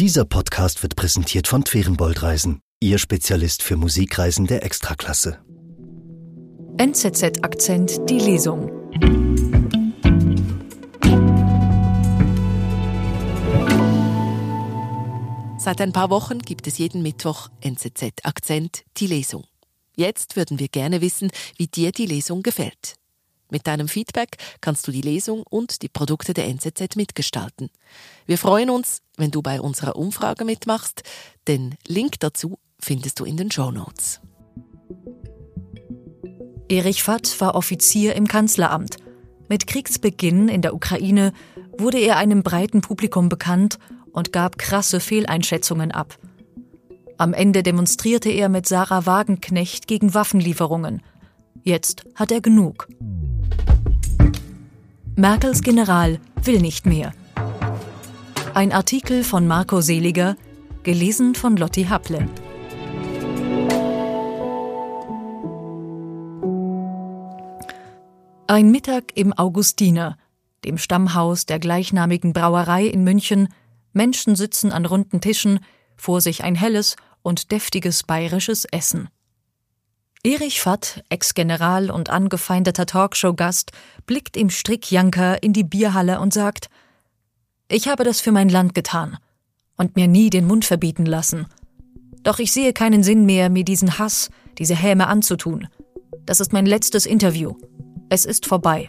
Dieser Podcast wird präsentiert von Twerenbold Reisen, Ihr Spezialist für Musikreisen der Extraklasse. NZZ Akzent die Lesung. Seit ein paar Wochen gibt es jeden Mittwoch NZZ Akzent die Lesung. Jetzt würden wir gerne wissen, wie dir die Lesung gefällt. Mit deinem Feedback kannst du die Lesung und die Produkte der NZZ mitgestalten. Wir freuen uns, wenn du bei unserer Umfrage mitmachst. Den Link dazu findest du in den Show Notes. Erich Fatt war Offizier im Kanzleramt. Mit Kriegsbeginn in der Ukraine wurde er einem breiten Publikum bekannt und gab krasse Fehleinschätzungen ab. Am Ende demonstrierte er mit Sarah Wagenknecht gegen Waffenlieferungen. Jetzt hat er genug. Merkels General will nicht mehr. Ein Artikel von Marco Seliger, gelesen von Lotti Haple. Ein Mittag im Augustiner, dem Stammhaus der gleichnamigen Brauerei in München. Menschen sitzen an runden Tischen, vor sich ein helles und deftiges bayerisches Essen. Erich Fatt, Ex-General und angefeindeter Talkshow-Gast, blickt im Strickjanker in die Bierhalle und sagt: Ich habe das für mein Land getan und mir nie den Mund verbieten lassen. Doch ich sehe keinen Sinn mehr, mir diesen Hass, diese Häme anzutun. Das ist mein letztes Interview. Es ist vorbei.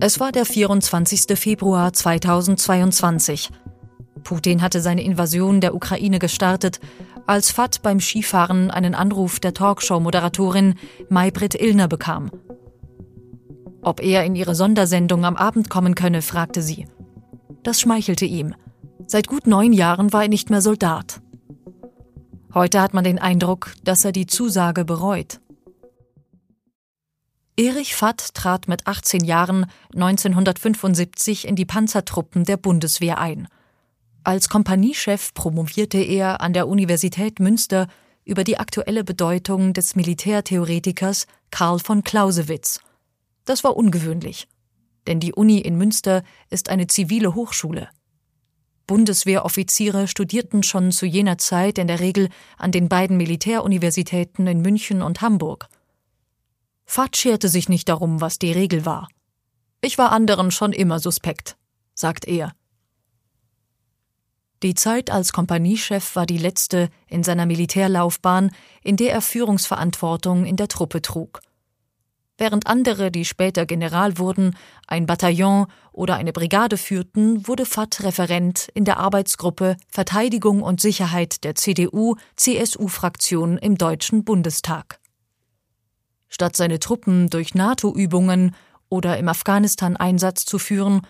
Es war der 24. Februar 2022. Putin hatte seine Invasion der Ukraine gestartet, als Fat beim Skifahren einen Anruf der Talkshow-Moderatorin Maybrit Illner bekam. Ob er in ihre Sondersendung am Abend kommen könne, fragte sie. Das schmeichelte ihm. Seit gut neun Jahren war er nicht mehr Soldat. Heute hat man den Eindruck, dass er die Zusage bereut. Erich Fatt trat mit 18 Jahren 1975 in die Panzertruppen der Bundeswehr ein. Als Kompaniechef promovierte er an der Universität Münster über die aktuelle Bedeutung des Militärtheoretikers Karl von Clausewitz. Das war ungewöhnlich, denn die Uni in Münster ist eine zivile Hochschule. Bundeswehroffiziere studierten schon zu jener Zeit in der Regel an den beiden Militäruniversitäten in München und Hamburg. Fahd scherte sich nicht darum, was die Regel war. Ich war anderen schon immer suspekt, sagt er. Die Zeit als Kompaniechef war die letzte in seiner Militärlaufbahn, in der er Führungsverantwortung in der Truppe trug. Während andere, die später General wurden, ein Bataillon oder eine Brigade führten, wurde Fatt Referent in der Arbeitsgruppe Verteidigung und Sicherheit der CDU-CSU-Fraktion im Deutschen Bundestag. Statt seine Truppen durch NATO-Übungen oder im Afghanistan-Einsatz zu führen,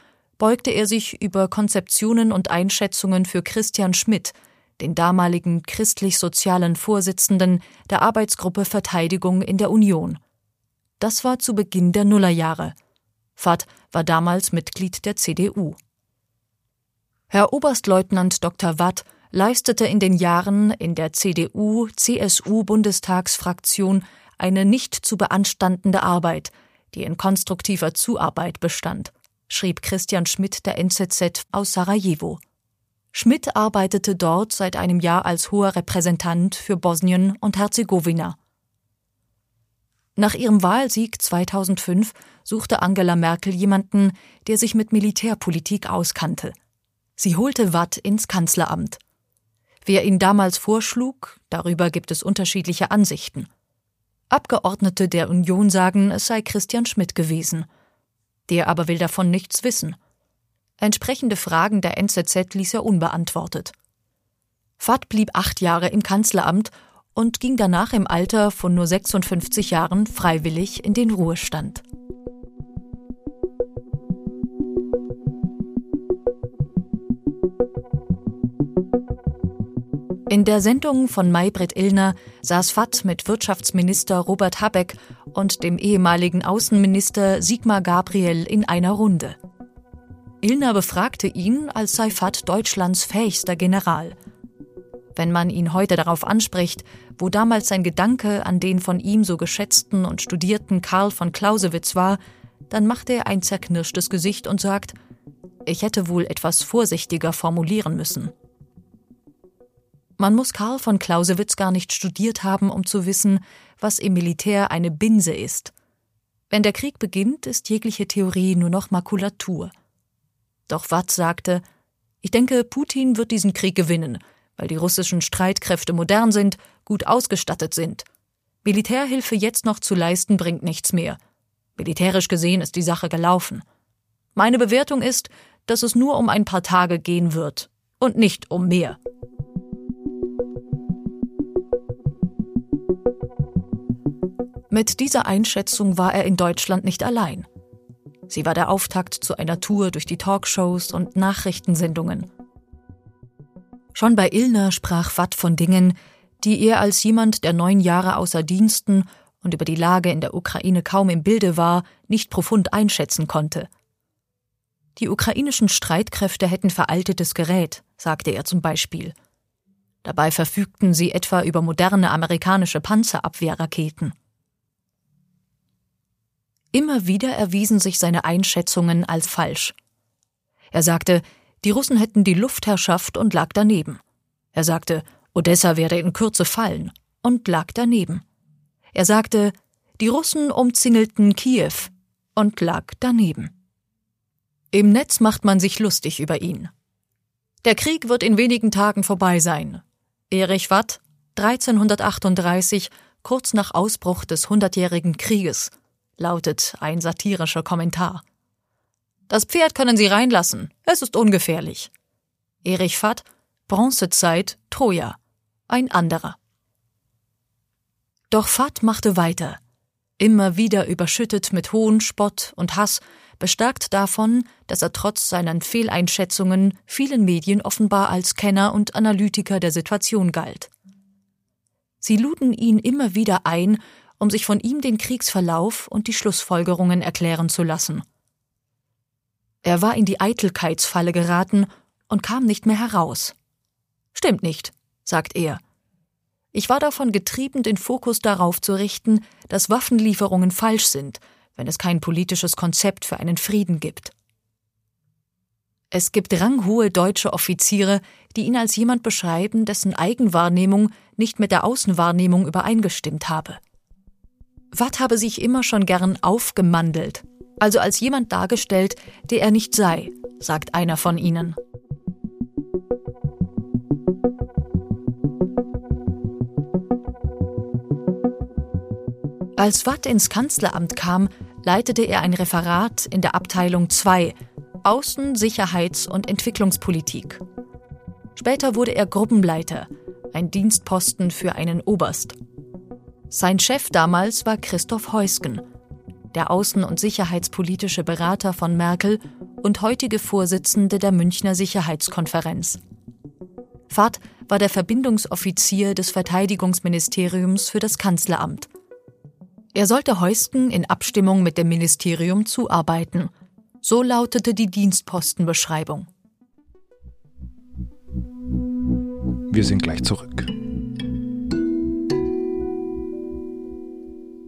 beugte er sich über Konzeptionen und Einschätzungen für Christian Schmidt, den damaligen christlich-sozialen Vorsitzenden der Arbeitsgruppe Verteidigung in der Union. Das war zu Beginn der Nullerjahre. Fad war damals Mitglied der CDU. Herr Oberstleutnant Dr. Watt leistete in den Jahren in der CDU-CSU-Bundestagsfraktion eine nicht zu beanstandende Arbeit, die in konstruktiver Zuarbeit bestand schrieb Christian Schmidt der NZZ aus Sarajevo. Schmidt arbeitete dort seit einem Jahr als hoher Repräsentant für Bosnien und Herzegowina. Nach ihrem Wahlsieg 2005 suchte Angela Merkel jemanden, der sich mit Militärpolitik auskannte. Sie holte Watt ins Kanzleramt. Wer ihn damals vorschlug, darüber gibt es unterschiedliche Ansichten. Abgeordnete der Union sagen, es sei Christian Schmidt gewesen. Der aber will davon nichts wissen. Entsprechende Fragen der NZZ ließ er unbeantwortet. Fad blieb acht Jahre im Kanzleramt und ging danach im Alter von nur 56 Jahren freiwillig in den Ruhestand. In der Sendung von Maybrit Illner saß Fat mit Wirtschaftsminister Robert Habeck und dem ehemaligen Außenminister Sigmar Gabriel in einer Runde. Illner befragte ihn, als sei Fat Deutschlands fähigster General. Wenn man ihn heute darauf anspricht, wo damals sein Gedanke an den von ihm so geschätzten und studierten Karl von Clausewitz war, dann macht er ein zerknirschtes Gesicht und sagt, ich hätte wohl etwas vorsichtiger formulieren müssen. Man muss Karl von Clausewitz gar nicht studiert haben, um zu wissen, was im Militär eine Binse ist. Wenn der Krieg beginnt, ist jegliche Theorie nur noch Makulatur. Doch Watt sagte, ich denke, Putin wird diesen Krieg gewinnen, weil die russischen Streitkräfte modern sind, gut ausgestattet sind. Militärhilfe jetzt noch zu leisten, bringt nichts mehr. Militärisch gesehen ist die Sache gelaufen. Meine Bewertung ist, dass es nur um ein paar Tage gehen wird und nicht um mehr. Mit dieser Einschätzung war er in Deutschland nicht allein. Sie war der Auftakt zu einer Tour durch die Talkshows und Nachrichtensendungen. Schon bei Illner sprach Watt von Dingen, die er als jemand, der neun Jahre außer Diensten und über die Lage in der Ukraine kaum im Bilde war, nicht profund einschätzen konnte. Die ukrainischen Streitkräfte hätten veraltetes Gerät, sagte er zum Beispiel. Dabei verfügten sie etwa über moderne amerikanische Panzerabwehrraketen. Immer wieder erwiesen sich seine Einschätzungen als falsch. Er sagte, die Russen hätten die Luftherrschaft und lag daneben. Er sagte, Odessa werde in Kürze fallen und lag daneben. Er sagte, die Russen umzingelten Kiew und lag daneben. Im Netz macht man sich lustig über ihn. Der Krieg wird in wenigen Tagen vorbei sein. Erich Watt, 1338, kurz nach Ausbruch des Hundertjährigen Krieges, lautet ein satirischer Kommentar. Das Pferd können Sie reinlassen, es ist ungefährlich. Erich Vatt, Bronzezeit, Troja. Ein anderer. Doch Vatt machte weiter. Immer wieder überschüttet mit Hohn, Spott und Hass, bestärkt davon, dass er trotz seinen Fehleinschätzungen vielen Medien offenbar als Kenner und Analytiker der Situation galt. Sie luden ihn immer wieder ein um sich von ihm den Kriegsverlauf und die Schlussfolgerungen erklären zu lassen. Er war in die Eitelkeitsfalle geraten und kam nicht mehr heraus. Stimmt nicht, sagt er. Ich war davon getrieben, den Fokus darauf zu richten, dass Waffenlieferungen falsch sind, wenn es kein politisches Konzept für einen Frieden gibt. Es gibt ranghohe deutsche Offiziere, die ihn als jemand beschreiben, dessen Eigenwahrnehmung nicht mit der Außenwahrnehmung übereingestimmt habe. Watt habe sich immer schon gern aufgemandelt, also als jemand dargestellt, der er nicht sei, sagt einer von ihnen. Als Watt ins Kanzleramt kam, leitete er ein Referat in der Abteilung 2 Außen-, Sicherheits- und Entwicklungspolitik. Später wurde er Gruppenleiter, ein Dienstposten für einen Oberst. Sein Chef damals war Christoph Heusgen, der außen- und sicherheitspolitische Berater von Merkel und heutige Vorsitzende der Münchner Sicherheitskonferenz. Fahrt war der Verbindungsoffizier des Verteidigungsministeriums für das Kanzleramt. Er sollte Heusgen in Abstimmung mit dem Ministerium zuarbeiten. So lautete die Dienstpostenbeschreibung. Wir sind gleich zurück.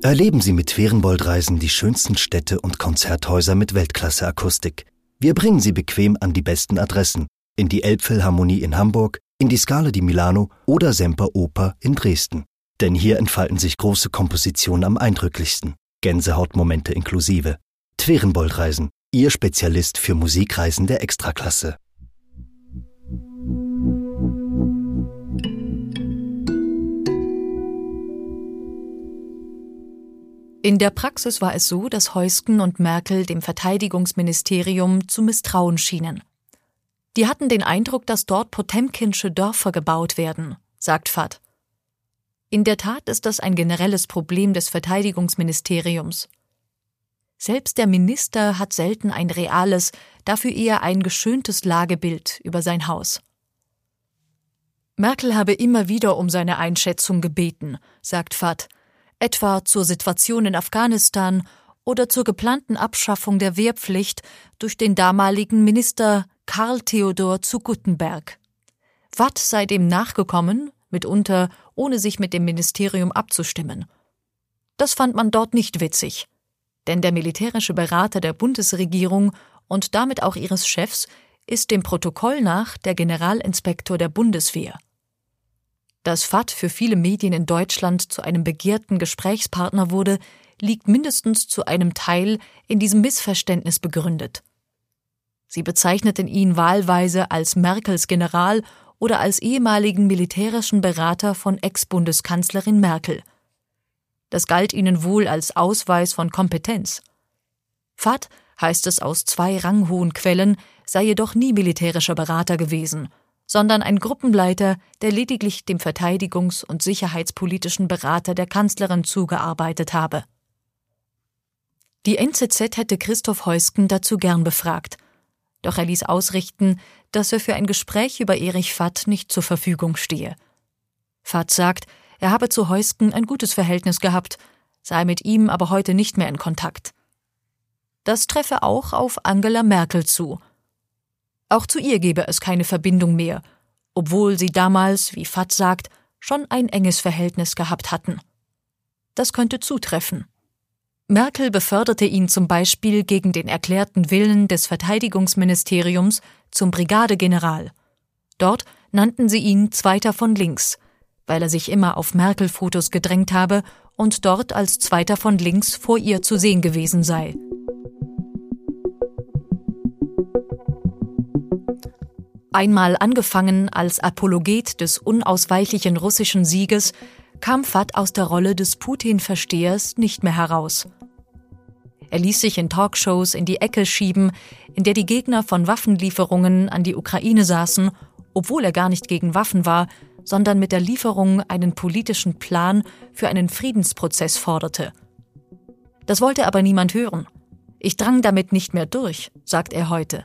Erleben Sie mit Ferienboldreisen die schönsten Städte und Konzerthäuser mit Weltklasse-Akustik. Wir bringen Sie bequem an die besten Adressen. In die Elbphilharmonie in Hamburg, in die Scala di Milano oder Semper Oper in Dresden. Denn hier entfalten sich große Kompositionen am eindrücklichsten. Gänsehautmomente inklusive. Twerenboldreisen, Ihr Spezialist für Musikreisen der Extraklasse. In der Praxis war es so, dass Heusken und Merkel dem Verteidigungsministerium zu misstrauen schienen. Die hatten den Eindruck, dass dort Potemkinsche Dörfer gebaut werden, sagt Fatt. In der Tat ist das ein generelles Problem des Verteidigungsministeriums. Selbst der Minister hat selten ein reales, dafür eher ein geschöntes Lagebild über sein Haus. Merkel habe immer wieder um seine Einschätzung gebeten, sagt Fatt, etwa zur Situation in Afghanistan oder zur geplanten Abschaffung der Wehrpflicht durch den damaligen Minister Karl Theodor zu Guttenberg. Watt sei dem nachgekommen, mitunter ohne sich mit dem Ministerium abzustimmen. Das fand man dort nicht witzig. denn der militärische Berater der Bundesregierung und damit auch ihres Chefs ist dem Protokoll nach der Generalinspektor der Bundeswehr. Dass FAT für viele Medien in Deutschland zu einem begehrten Gesprächspartner wurde, liegt mindestens zu einem Teil in diesem Missverständnis begründet. Sie bezeichneten ihn wahlweise als Merkels General oder als ehemaligen militärischen Berater von Ex-Bundeskanzlerin Merkel. Das galt ihnen wohl als Ausweis von Kompetenz. Fat, heißt es aus zwei ranghohen Quellen, sei jedoch nie militärischer Berater gewesen, sondern ein Gruppenleiter, der lediglich dem verteidigungs- und sicherheitspolitischen Berater der Kanzlerin zugearbeitet habe. Die NZZ hätte Christoph Heusken dazu gern befragt, doch er ließ ausrichten, dass er für ein Gespräch über Erich Fatt nicht zur Verfügung stehe. Fatt sagt, er habe zu Heusken ein gutes Verhältnis gehabt, sei mit ihm aber heute nicht mehr in Kontakt. Das treffe auch auf Angela Merkel zu. Auch zu ihr gebe es keine Verbindung mehr, obwohl sie damals, wie Fatt sagt, schon ein enges Verhältnis gehabt hatten. Das könnte zutreffen. Merkel beförderte ihn zum Beispiel gegen den erklärten Willen des Verteidigungsministeriums zum Brigadegeneral. Dort nannten sie ihn Zweiter von links, weil er sich immer auf Merkel-Fotos gedrängt habe und dort als Zweiter von links vor ihr zu sehen gewesen sei. Einmal angefangen als Apologet des unausweichlichen russischen Sieges, kam Fat aus der Rolle des Putin-Verstehers nicht mehr heraus. Er ließ sich in Talkshows in die Ecke schieben, in der die Gegner von Waffenlieferungen an die Ukraine saßen, obwohl er gar nicht gegen Waffen war, sondern mit der Lieferung einen politischen Plan für einen Friedensprozess forderte. Das wollte aber niemand hören. Ich drang damit nicht mehr durch, sagt er heute.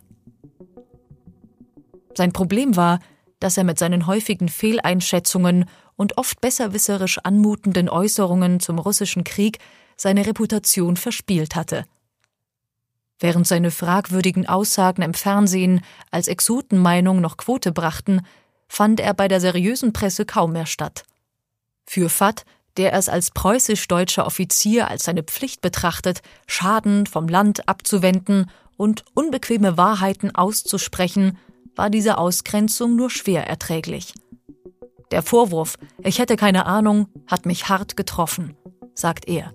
Sein Problem war, dass er mit seinen häufigen Fehleinschätzungen und oft besserwisserisch anmutenden Äußerungen zum russischen Krieg seine Reputation verspielt hatte. Während seine fragwürdigen Aussagen im Fernsehen als Exotenmeinung noch Quote brachten, fand er bei der seriösen Presse kaum mehr statt. Für Fatt, der es als preußisch-deutscher Offizier als seine Pflicht betrachtet, Schaden vom Land abzuwenden und unbequeme Wahrheiten auszusprechen, war diese Ausgrenzung nur schwer erträglich. Der Vorwurf, ich hätte keine Ahnung, hat mich hart getroffen, sagt er.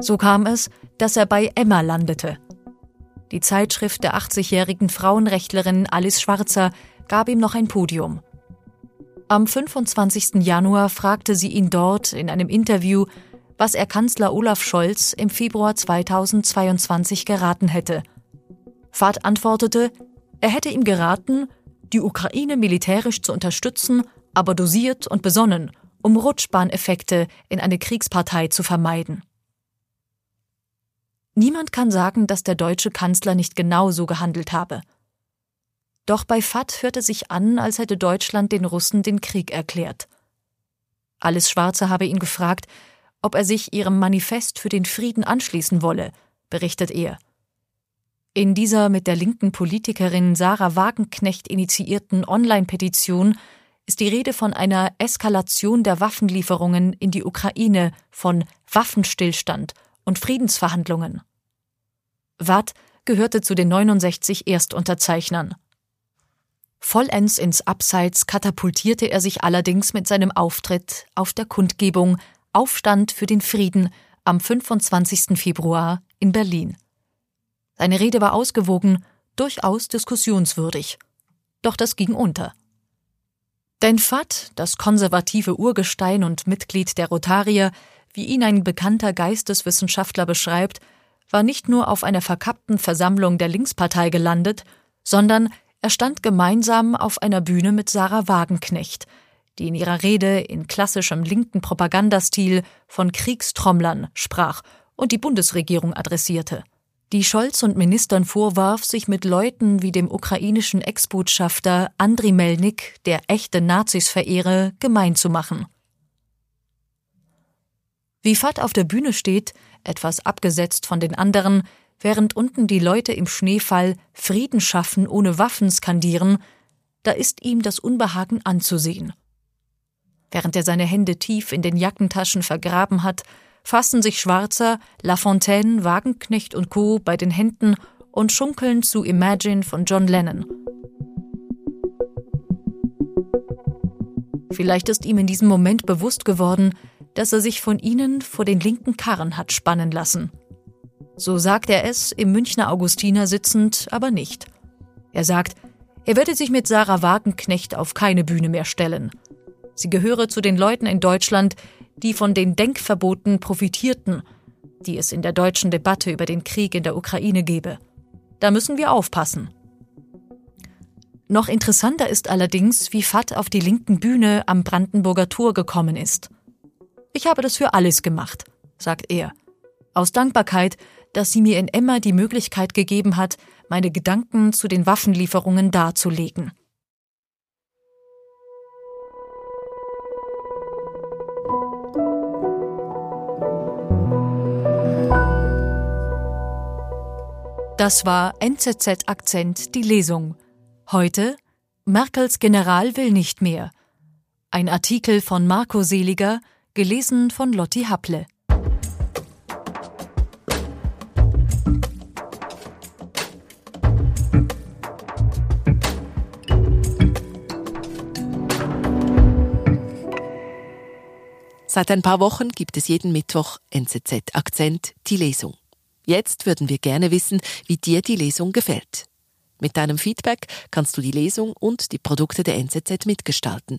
So kam es, dass er bei Emma landete. Die Zeitschrift der 80-jährigen Frauenrechtlerin Alice Schwarzer gab ihm noch ein Podium. Am 25. Januar fragte sie ihn dort in einem Interview, was er Kanzler Olaf Scholz im Februar 2022 geraten hätte. Fahrt antwortete, er hätte ihm geraten, die Ukraine militärisch zu unterstützen, aber dosiert und besonnen, um Rutschbahneffekte in eine Kriegspartei zu vermeiden. Niemand kann sagen, dass der deutsche Kanzler nicht genau so gehandelt habe. Doch bei Fatt hörte sich an, als hätte Deutschland den Russen den Krieg erklärt. Alice Schwarze habe ihn gefragt, ob er sich ihrem Manifest für den Frieden anschließen wolle, berichtet er. In dieser mit der linken Politikerin Sarah Wagenknecht initiierten Online-Petition ist die Rede von einer Eskalation der Waffenlieferungen in die Ukraine, von Waffenstillstand und Friedensverhandlungen. Watt gehörte zu den 69 Erstunterzeichnern. Vollends ins Abseits katapultierte er sich allerdings mit seinem Auftritt auf der Kundgebung Aufstand für den Frieden am 25. Februar in Berlin. Seine Rede war ausgewogen, durchaus diskussionswürdig. Doch das ging unter. Denn Fatt, das konservative Urgestein und Mitglied der Rotarier, wie ihn ein bekannter Geisteswissenschaftler beschreibt, war nicht nur auf einer verkappten Versammlung der Linkspartei gelandet, sondern er stand gemeinsam auf einer Bühne mit Sarah Wagenknecht, die in ihrer Rede in klassischem linken Propagandastil von Kriegstrommlern sprach und die Bundesregierung adressierte. Die Scholz und Ministern vorwarf, sich mit Leuten wie dem ukrainischen Ex-Botschafter Andriy Melnik, der echte Nazis verehre, gemein zu machen. Wie Fat auf der Bühne steht, etwas abgesetzt von den anderen, während unten die Leute im Schneefall Frieden schaffen ohne Waffen skandieren, da ist ihm das Unbehagen anzusehen. Während er seine Hände tief in den Jackentaschen vergraben hat, fassen sich Schwarzer, Lafontaine, Wagenknecht und Co. bei den Händen und schunkeln zu Imagine von John Lennon. Vielleicht ist ihm in diesem Moment bewusst geworden, dass er sich von ihnen vor den linken Karren hat spannen lassen. So sagt er es, im Münchner Augustiner sitzend, aber nicht. Er sagt, er werde sich mit Sarah Wagenknecht auf keine Bühne mehr stellen. Sie gehöre zu den Leuten in Deutschland, die von den Denkverboten profitierten, die es in der deutschen Debatte über den Krieg in der Ukraine gebe. Da müssen wir aufpassen. Noch interessanter ist allerdings, wie Fatt auf die linken Bühne am Brandenburger Tor gekommen ist. Ich habe das für alles gemacht, sagt er. Aus Dankbarkeit, dass sie mir in Emma die Möglichkeit gegeben hat, meine Gedanken zu den Waffenlieferungen darzulegen. Das war NZZ Akzent die Lesung. Heute Merkels General will nicht mehr. Ein Artikel von Marco Seliger, gelesen von Lotti Happle. Seit ein paar Wochen gibt es jeden Mittwoch NZZ Akzent die Lesung. Jetzt würden wir gerne wissen, wie dir die Lesung gefällt. Mit deinem Feedback kannst du die Lesung und die Produkte der NZZ mitgestalten.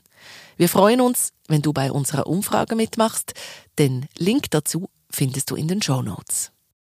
Wir freuen uns, wenn du bei unserer Umfrage mitmachst. Den Link dazu findest du in den Show Notes.